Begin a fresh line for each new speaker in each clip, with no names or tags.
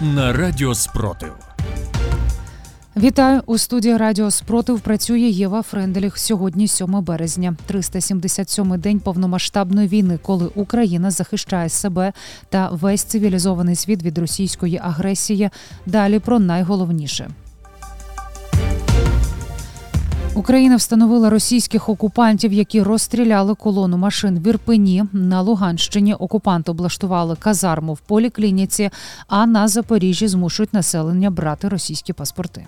на Радіо Спротив.
Вітаю у студії Радіо Спротив. Працює Єва Френделіх. Сьогодні 7 березня, 377-й день повномасштабної війни, коли Україна захищає себе та весь цивілізований світ від російської агресії. Далі про найголовніше. Україна встановила російських окупантів, які розстріляли колону машин в Ірпені. На Луганщині окупанти облаштували казарму в поліклініці, а на Запоріжжі змушують населення брати російські паспорти.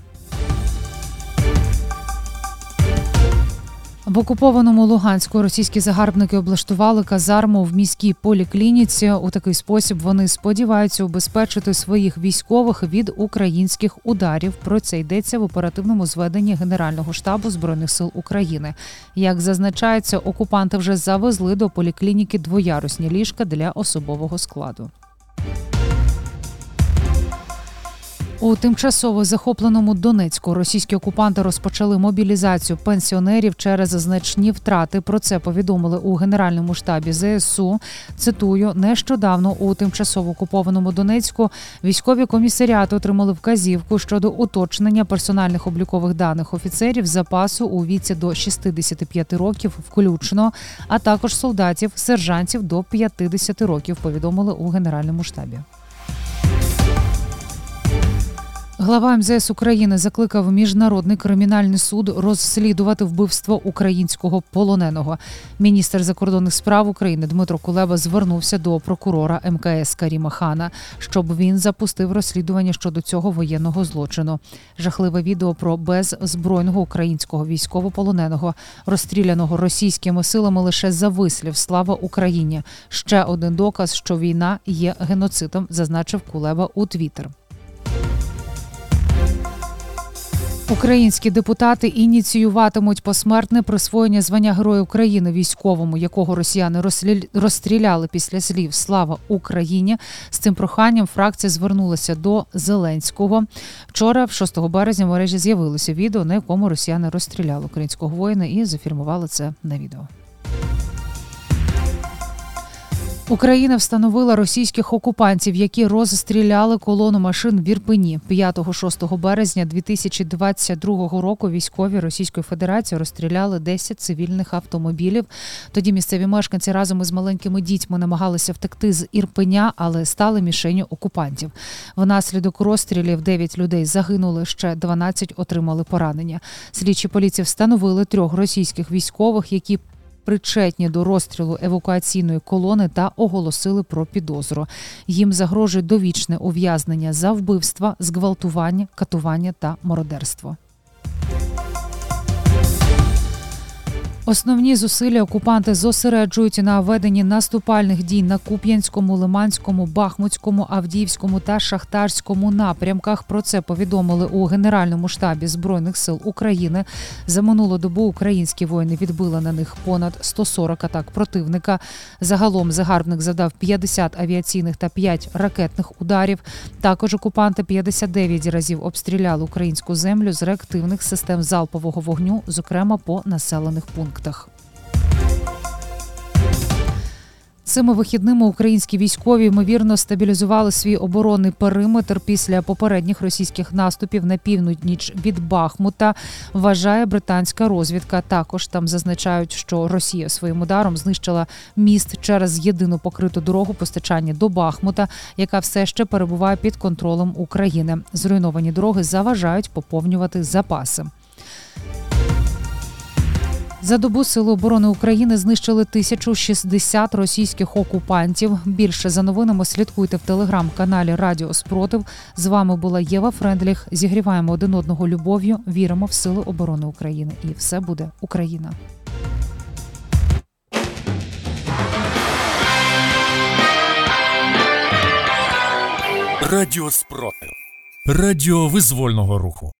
В окупованому Луганську російські загарбники облаштували казарму в міській поліклініці. У такий спосіб вони сподіваються убезпечити своїх військових від українських ударів. Про це йдеться в оперативному зведенні Генерального штабу збройних сил України. Як зазначається, окупанти вже завезли до поліклініки двоярусні ліжка для особового складу. У тимчасово захопленому Донецьку російські окупанти розпочали мобілізацію пенсіонерів через значні втрати. Про це повідомили у генеральному штабі ЗСУ. Цитую, нещодавно у тимчасово окупованому Донецьку військові комісаріати отримали вказівку щодо уточнення персональних облікових даних офіцерів запасу у віці до 65 років, включно, а також солдатів, сержантів до 50 років. Повідомили у генеральному штабі. Глава МЗС України закликав міжнародний кримінальний суд розслідувати вбивство українського полоненого. Міністр закордонних справ України Дмитро Кулеба звернувся до прокурора МКС Каріма Хана, щоб він запустив розслідування щодо цього воєнного злочину. Жахливе відео про беззбройного українського військовополоненого, розстріляного російськими силами лише за вислів Слава Україні. Ще один доказ, що війна є геноцидом, зазначив Кулеба у Твіттер. Українські депутати ініціюватимуть посмертне присвоєння звання Героя України військовому, якого росіяни розстріляли після слів Слава Україні. З цим проханням фракція звернулася до Зеленського. Вчора, в 6 березня, в мережі з'явилося відео, на якому росіяни розстріляли українського воїна і зафільмували це на відео. Україна встановила російських окупантів, які розстріляли колону машин в Ірпені 5-6 березня 2022 року. Військові Російської Федерації розстріляли 10 цивільних автомобілів. Тоді місцеві мешканці разом із маленькими дітьми намагалися втекти з Ірпеня, але стали мішенью окупантів. Внаслідок розстрілів 9 людей загинули ще 12 отримали поранення. Слідчі поліції встановили трьох російських військових, які причетні до розстрілу евакуаційної колони та оголосили про підозру. Їм загрожує довічне ув'язнення за вбивства, зґвалтування, катування та мародерство. Основні зусилля окупанти зосереджують на веденні наступальних дій на Куп'янському, Лиманському, Бахмутському, Авдіївському та Шахтарському напрямках. Про це повідомили у Генеральному штабі збройних сил України. За минулу добу українські воїни відбили на них понад 140 атак противника. Загалом загарбник завдав 50 авіаційних та 5 ракетних ударів. Також окупанти 59 разів обстріляли українську землю з реактивних систем залпового вогню, зокрема по населених пунктах пунктах. Цими вихідними українські військові ймовірно стабілізували свій оборонний периметр після попередніх російських наступів на північ від Бахмута. Вважає британська розвідка. Також там зазначають, що Росія своїм ударом знищила міст через єдину покриту дорогу постачання до Бахмута, яка все ще перебуває під контролем України. Зруйновані дороги заважають поповнювати запаси. За добу Сили оборони України знищили 1060 російських окупантів. Більше за новинами слідкуйте в телеграм-каналі Радіо Спротив. З вами була Єва Френдліх. Зігріваємо один одного любов'ю. Віримо в сили оборони України. І все буде Україна.
Радіо Спротив. Радіо визвольного руху.